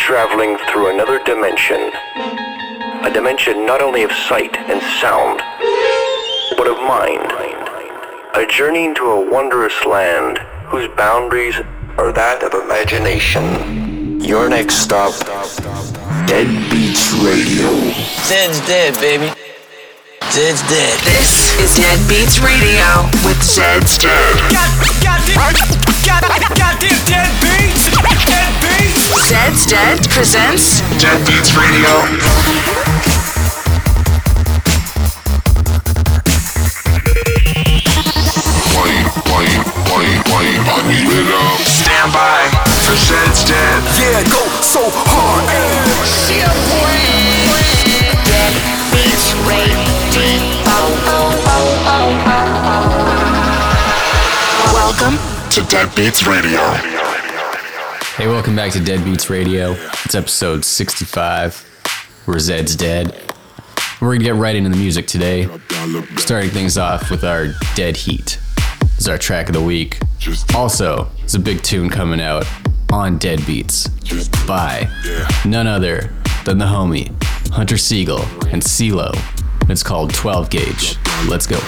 traveling through another dimension. A dimension not only of sight and sound, but of mind. A journey into a wondrous land whose boundaries are that of imagination. Your next stop, Dead Beats Radio. Zed's dead, baby. Zed's dead. This is Dead Beats Radio with Zed's Dead. God, God, Dead, dead presents Dead Beats Radio. Stand by for Zed's dead. Yeah, go so hard. Dead beats radio. Welcome to Dead Beats Radio. Hey, welcome back to Dead Beats Radio. It's episode 65, where Zed's dead. We're gonna get right into the music today, starting things off with our Dead Heat. This is our track of the week. Also, it's a big tune coming out on Dead Beats by none other than the homie Hunter Siegel and CeeLo. It's called 12 Gauge. Let's go.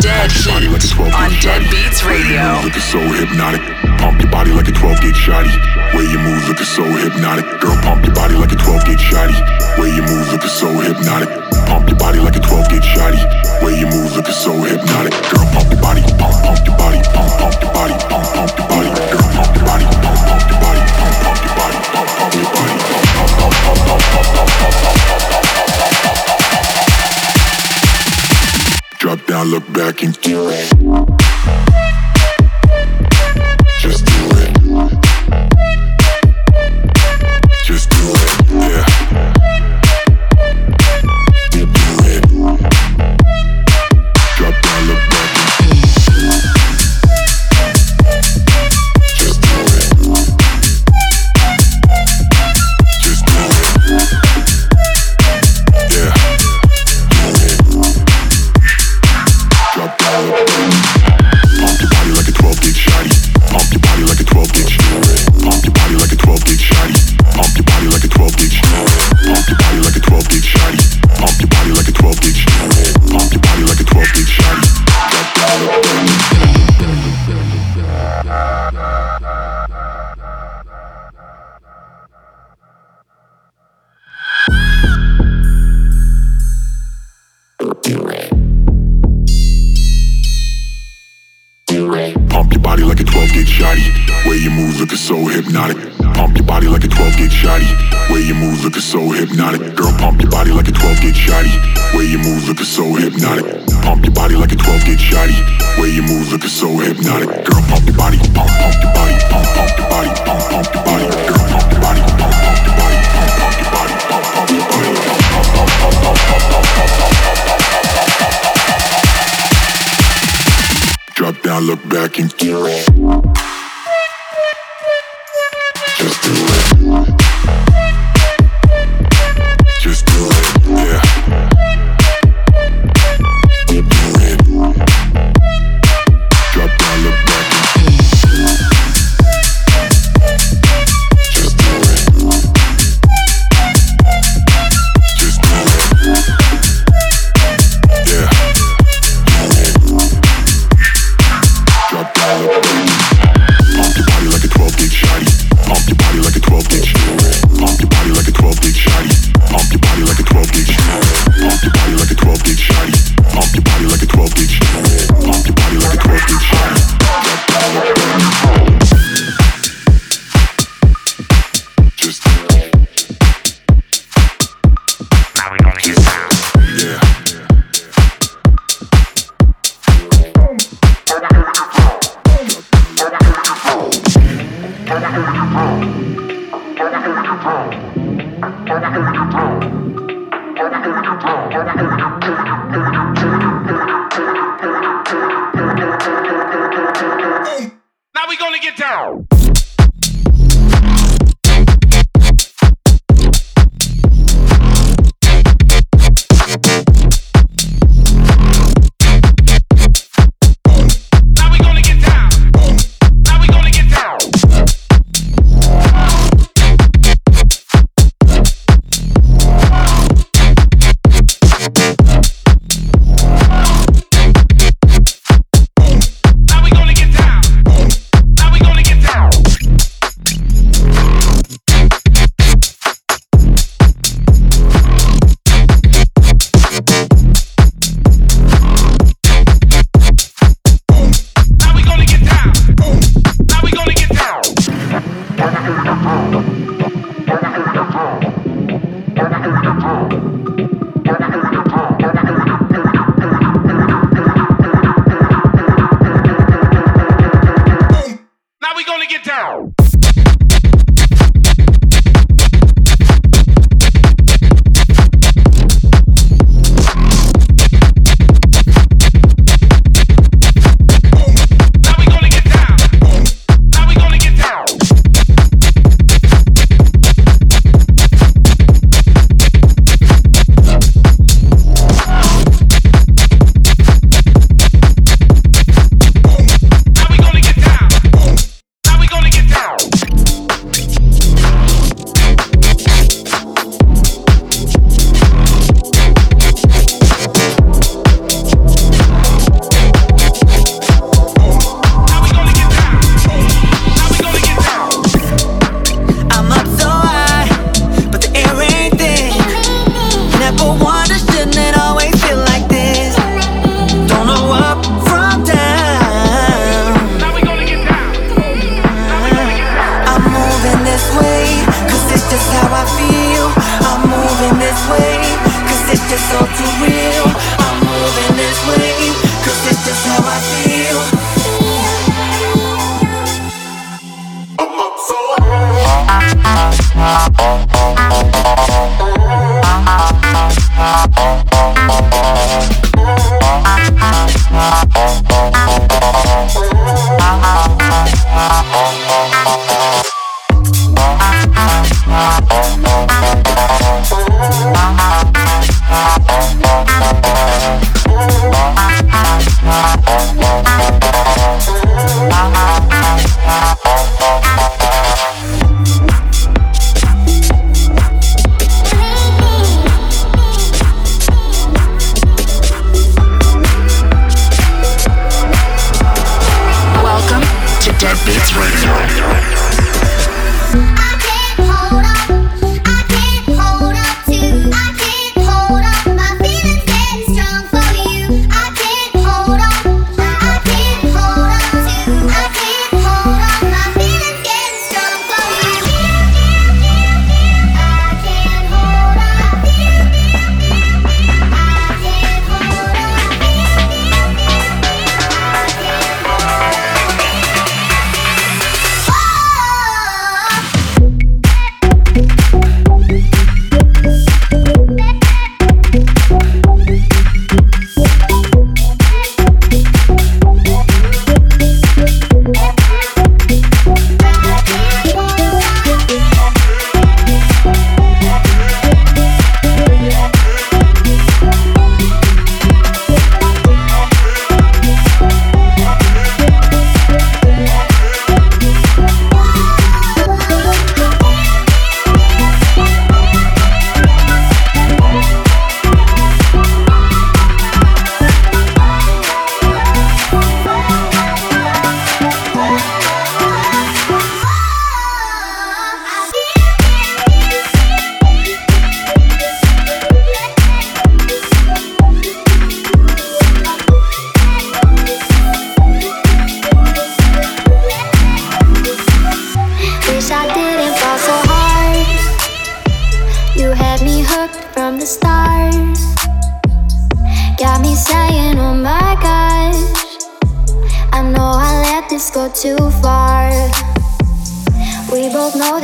Dead Heat on Dead Beats Radio. Looking so hypnotic. Pump your body like a 12 gauge shotty. Way you move looking so hypnotic. Girl, pump your body like a 12 gauge shotty. Way you move looking so hypnotic. Pump your body like a 12 gauge shotty. Way you move looking so hypnotic. Girl, pump your body. Pump, pump your body. Pump, pump your body. Pump, pump your body. Girl, pump your body. Pump, pump your body. Pump, pump your body. Pump, pump your body. Pump, pump, pump, pump, pump, pump, pump, I look back and do it.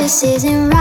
this isn't right.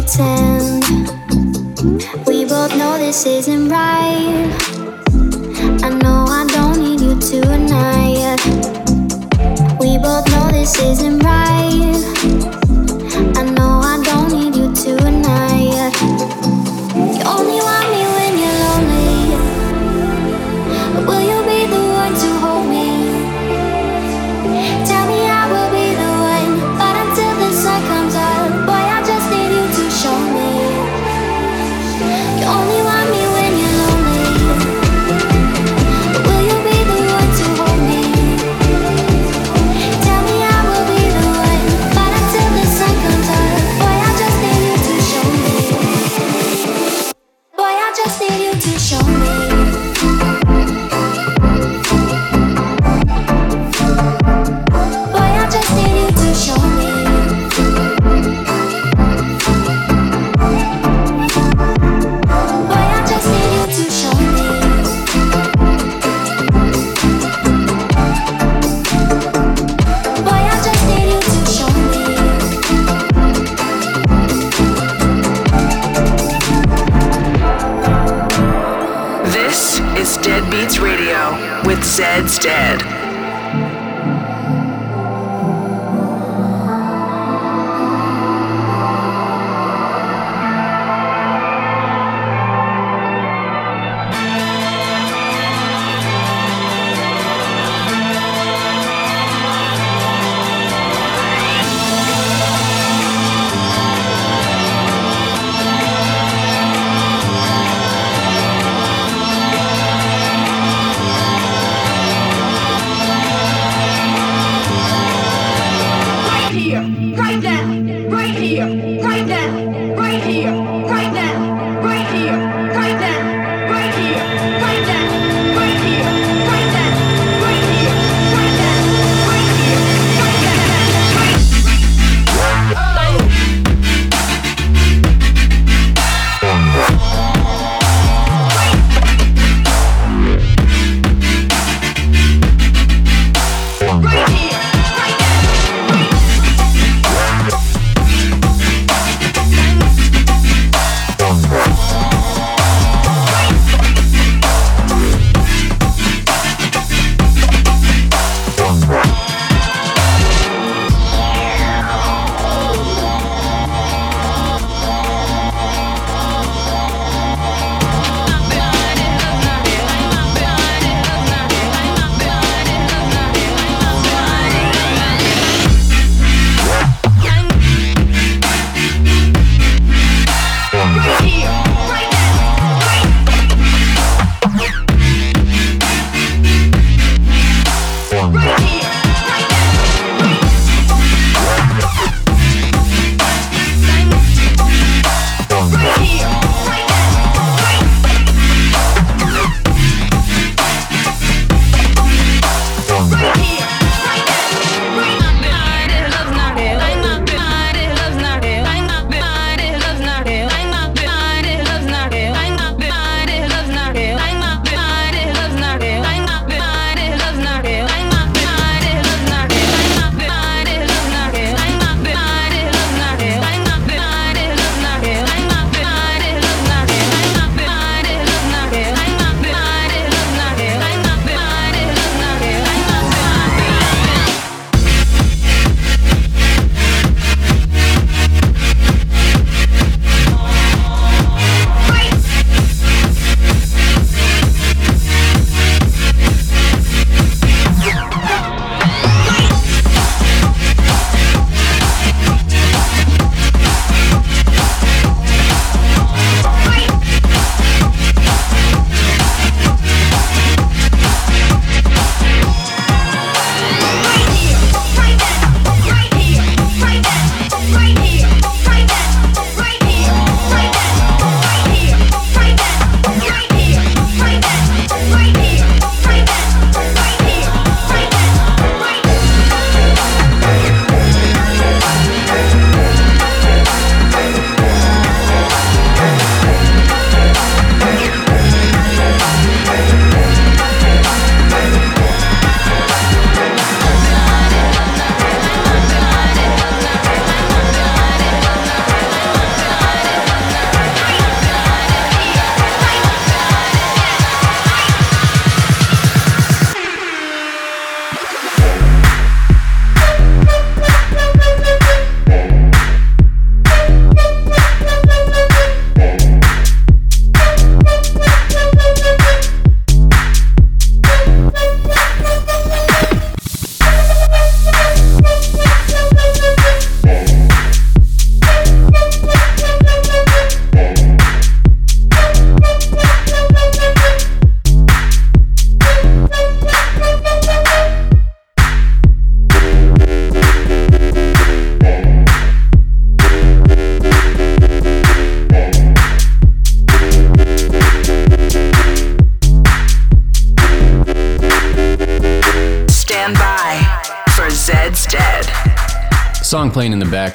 pretend. We both know this isn't right. I know I don't need you tonight. We both know this isn't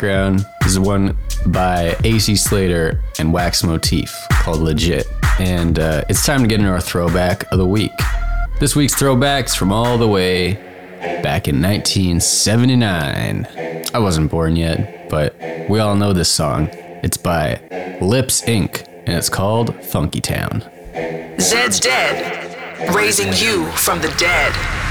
background is one by AC Slater and Wax Motif called Legit. And uh, it's time to get into our throwback of the week. This week's throwbacks from all the way back in 1979. I wasn't born yet, but we all know this song. It's by Lips Inc., and it's called Funky Town. Zed's Dead. raising you from the dead.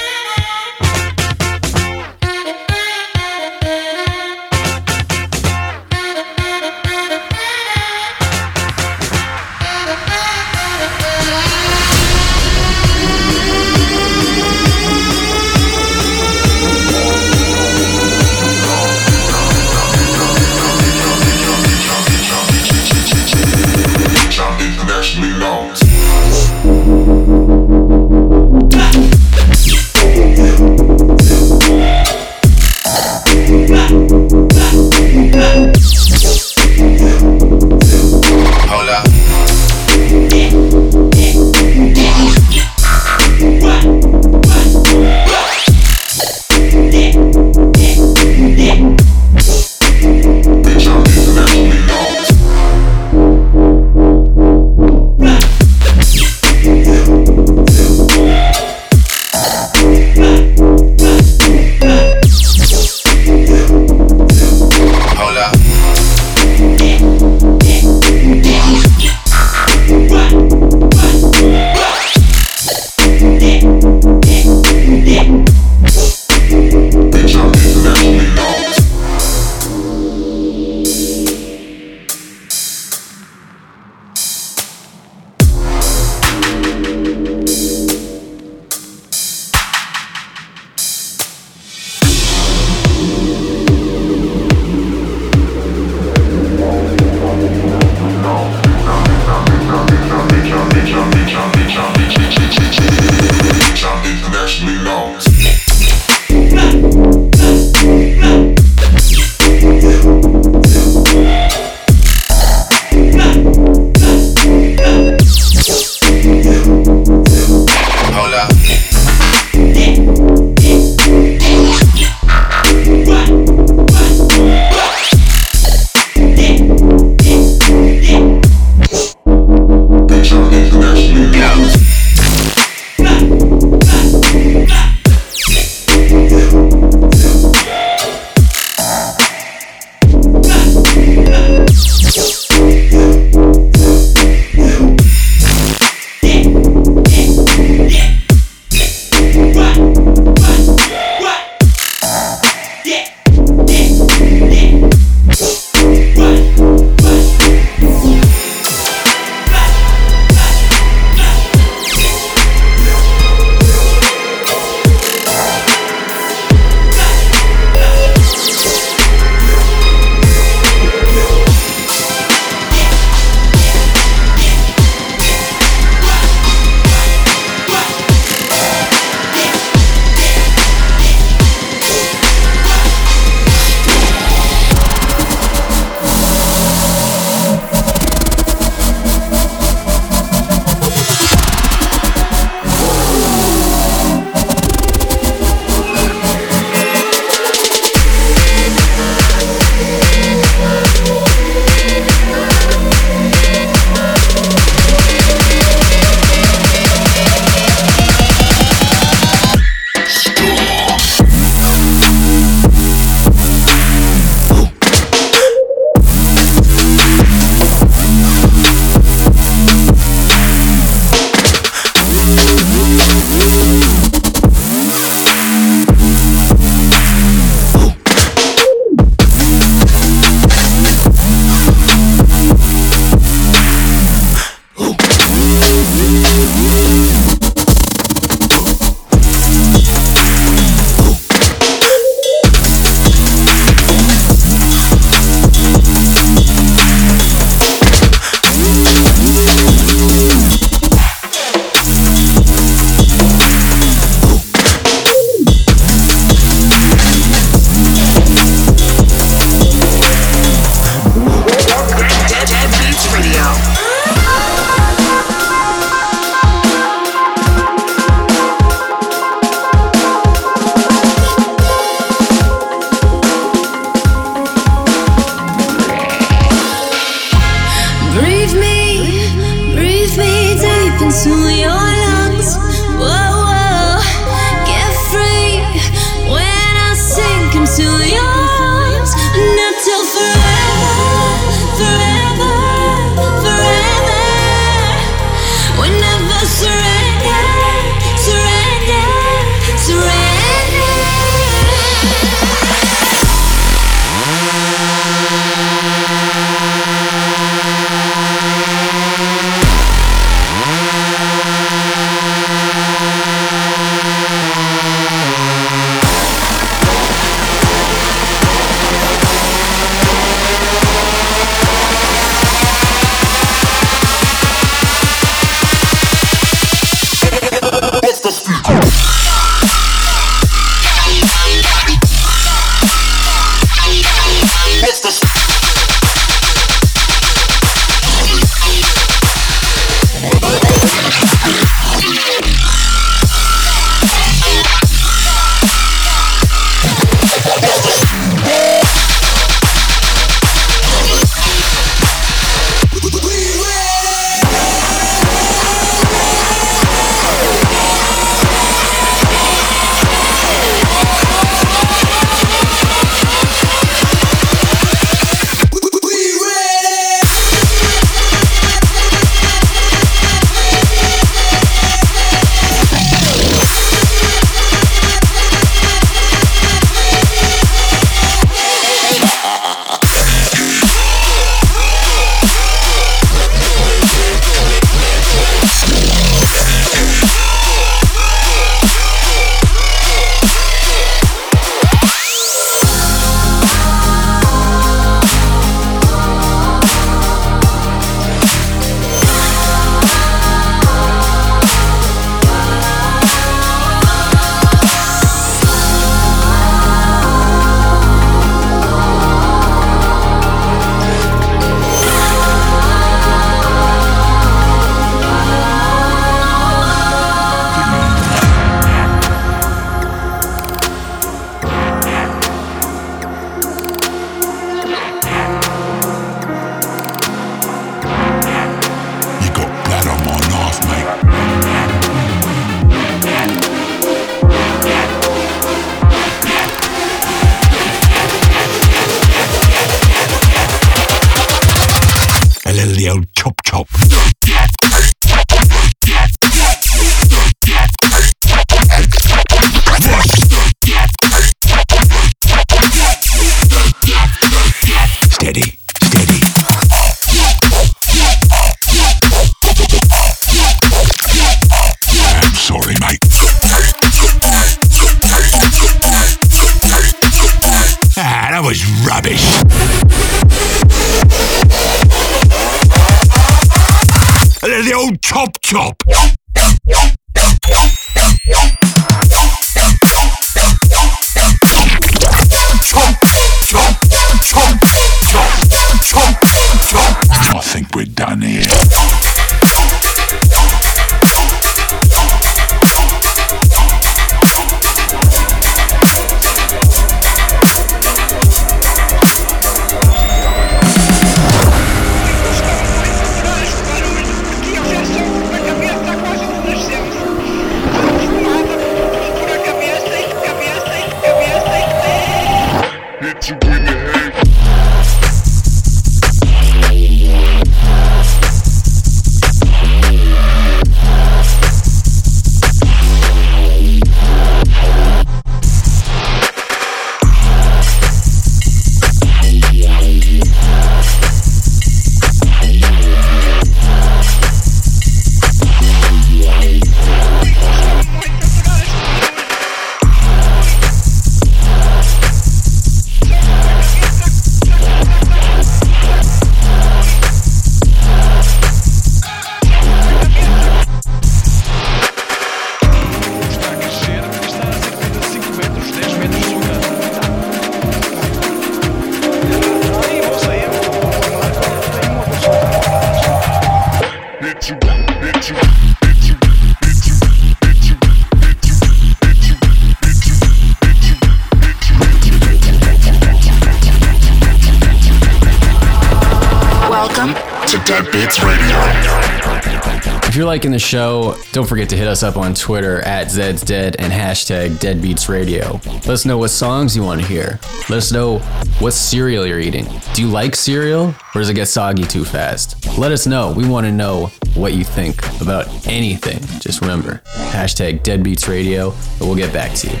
Liking the show, don't forget to hit us up on Twitter at Zed's Dead and hashtag Deadbeats Radio. Let us know what songs you want to hear. Let us know what cereal you're eating. Do you like cereal or does it get soggy too fast? Let us know. We want to know what you think about anything. Just remember, hashtag Deadbeats Radio, and we'll get back to you.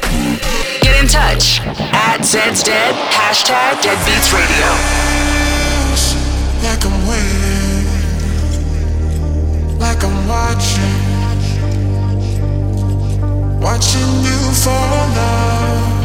Get in touch at Zed's Dead, hashtag Deadbeats Radio. Like I'm watching, watching you fall in love.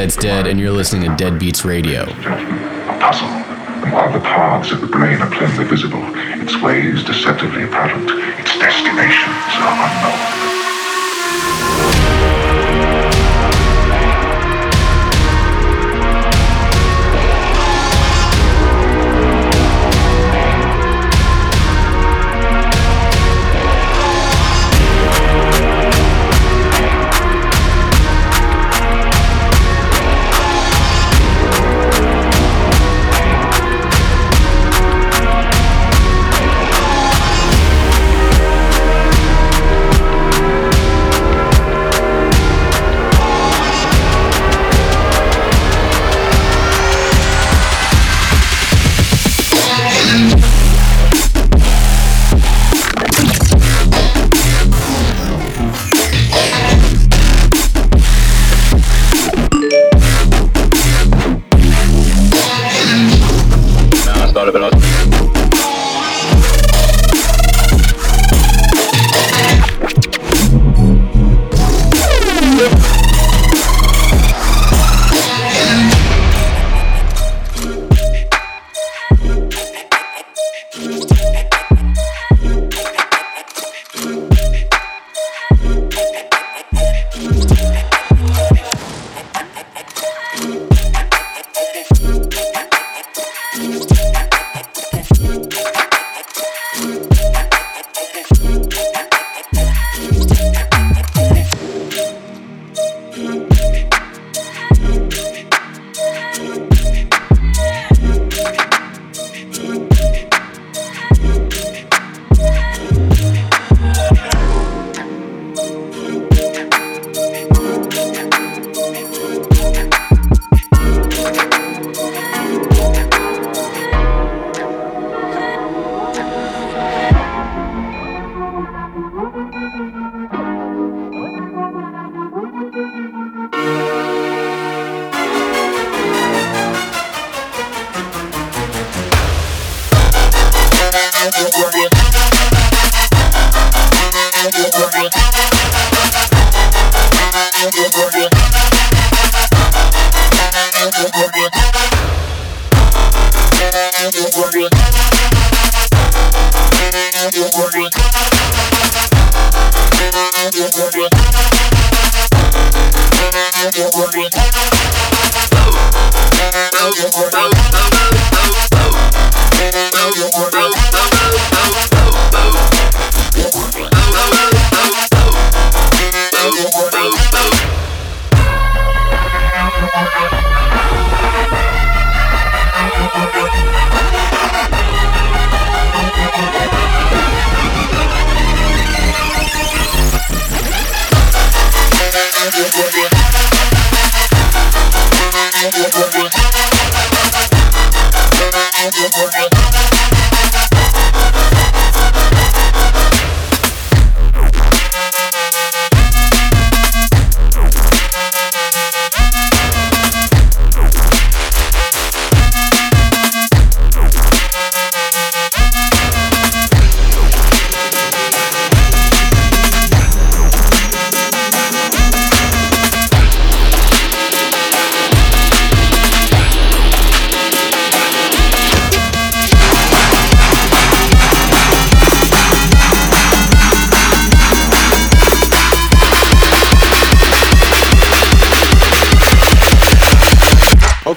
Zed's Dead, and you're listening to Dead Beats Radio. A puzzle. And while the paths of the brain are plainly visible, its ways deceptively apparent, its destinations are unknown.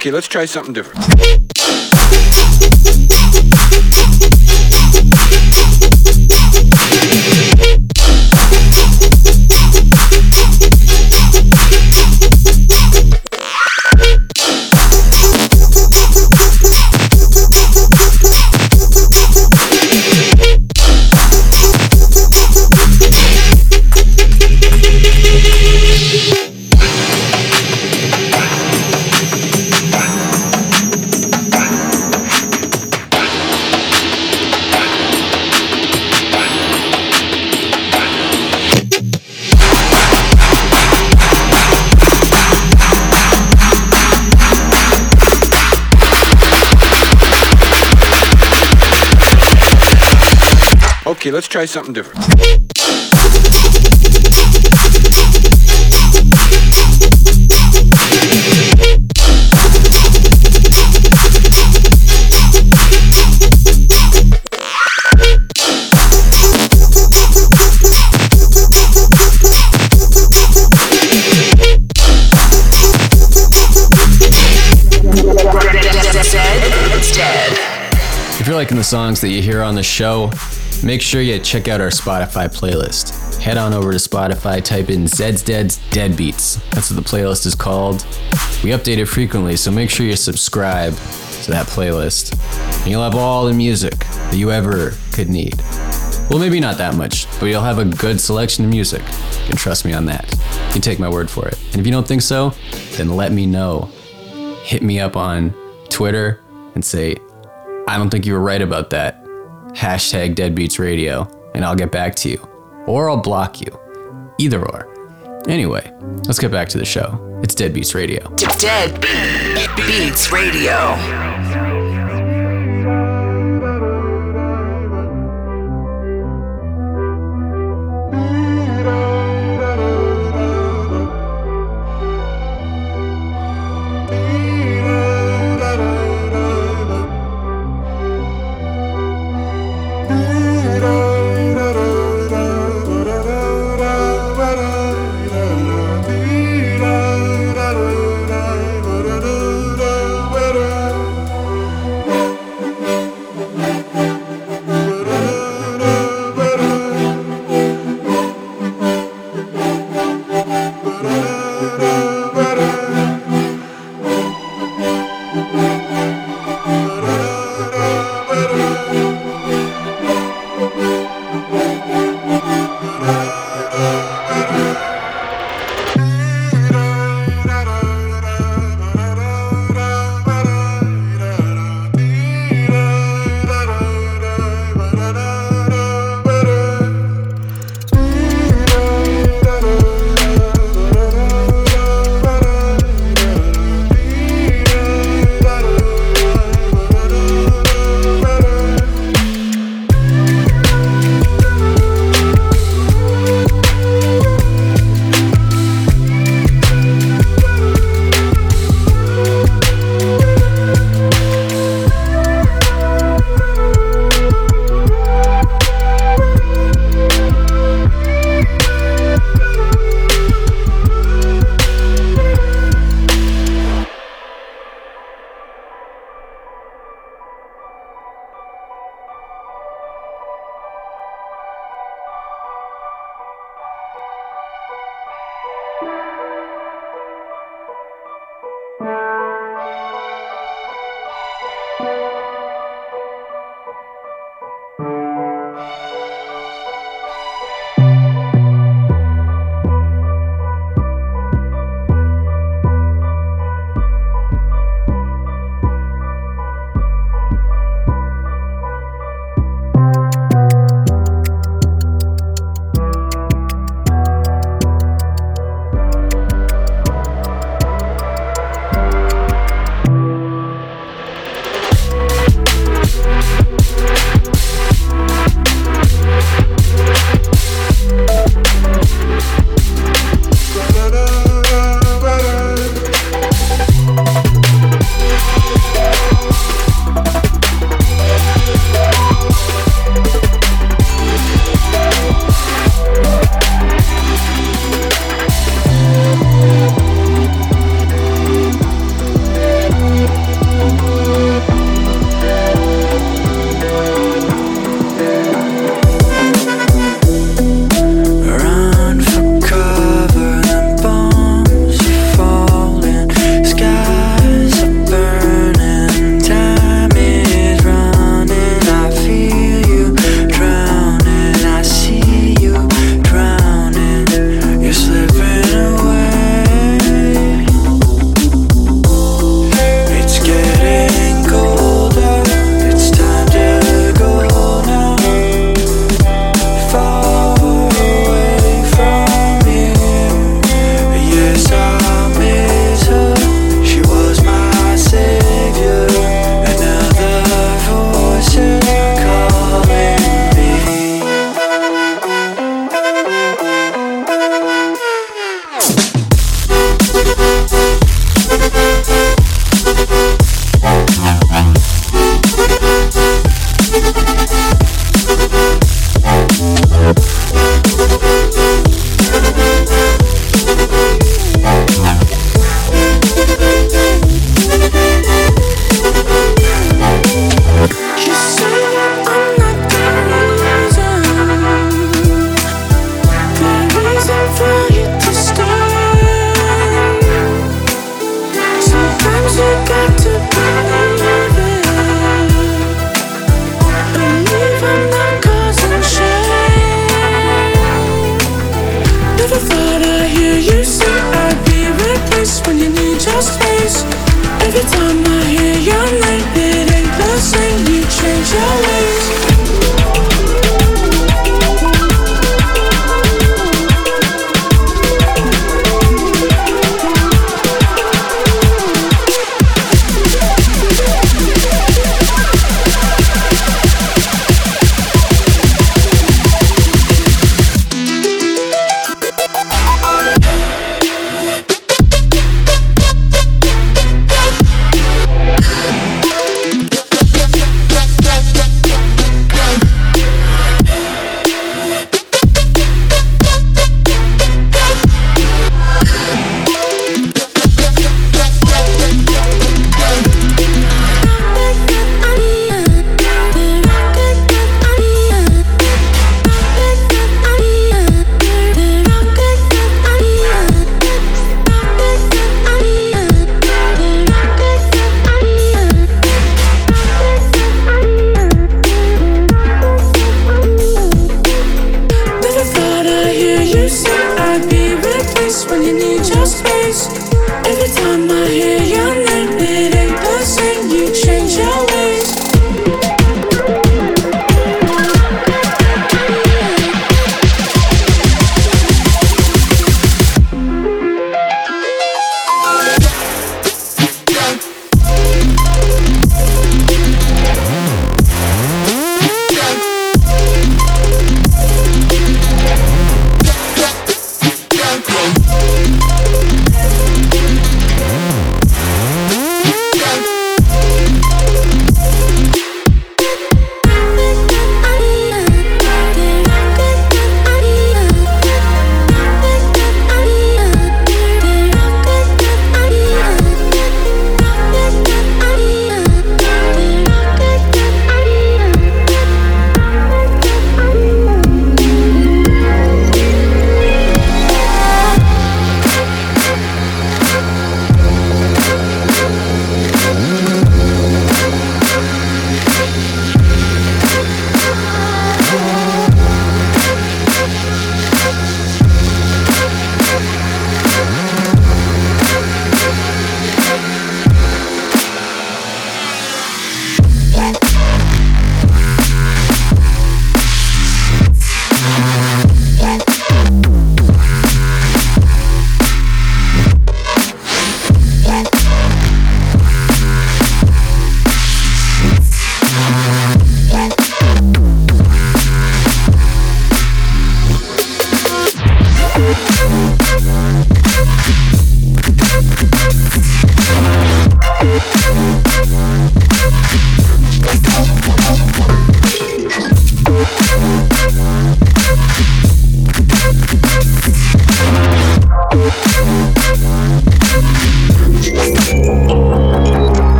Okay, let's try something different. Okay, let's try something different. If you're liking the songs that you hear on the show, make sure you check out our Spotify playlist. Head on over to Spotify, type in Zed's Dead's Dead Beats. That's what the playlist is called. We update it frequently, so make sure you subscribe to that playlist. And you'll have all the music that you ever could need. Well, maybe not that much, but you'll have a good selection of music. You can trust me on that. You can take my word for it. And if you don't think so, then let me know. Hit me up on Twitter and say, I don't think you were right about that. Hashtag Deadbeats Radio, and I'll get back to you. Or I'll block you. Either or. Anyway, let's get back to the show. It's Deadbeats Radio. Dead Beats Radio.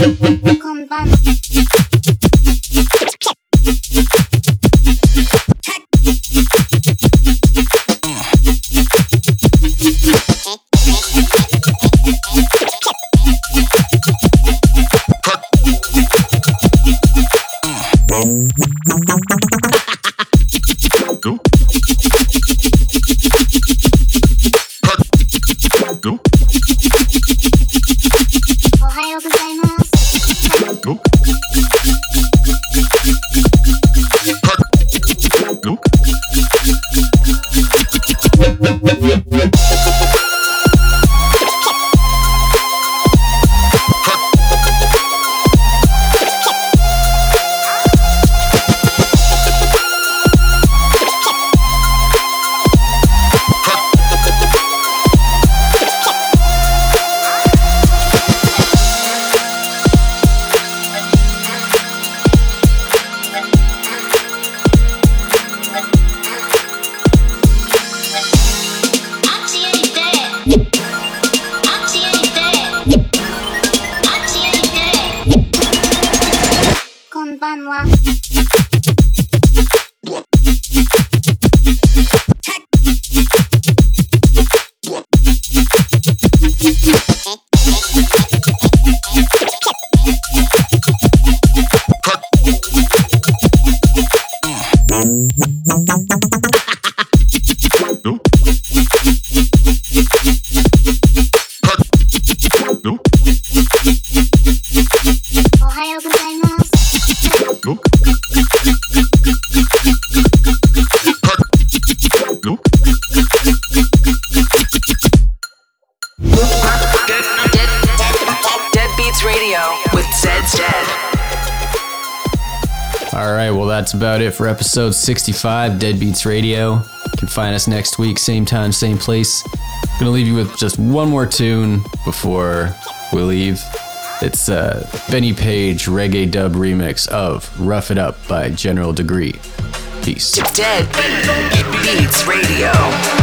Wait, wait, wait. About it for episode 65, Deadbeats Radio. You can find us next week, same time, same place. Gonna leave you with just one more tune before we leave. It's a Benny Page reggae dub remix of Rough It Up by General Degree. Peace. Dead Beats Radio.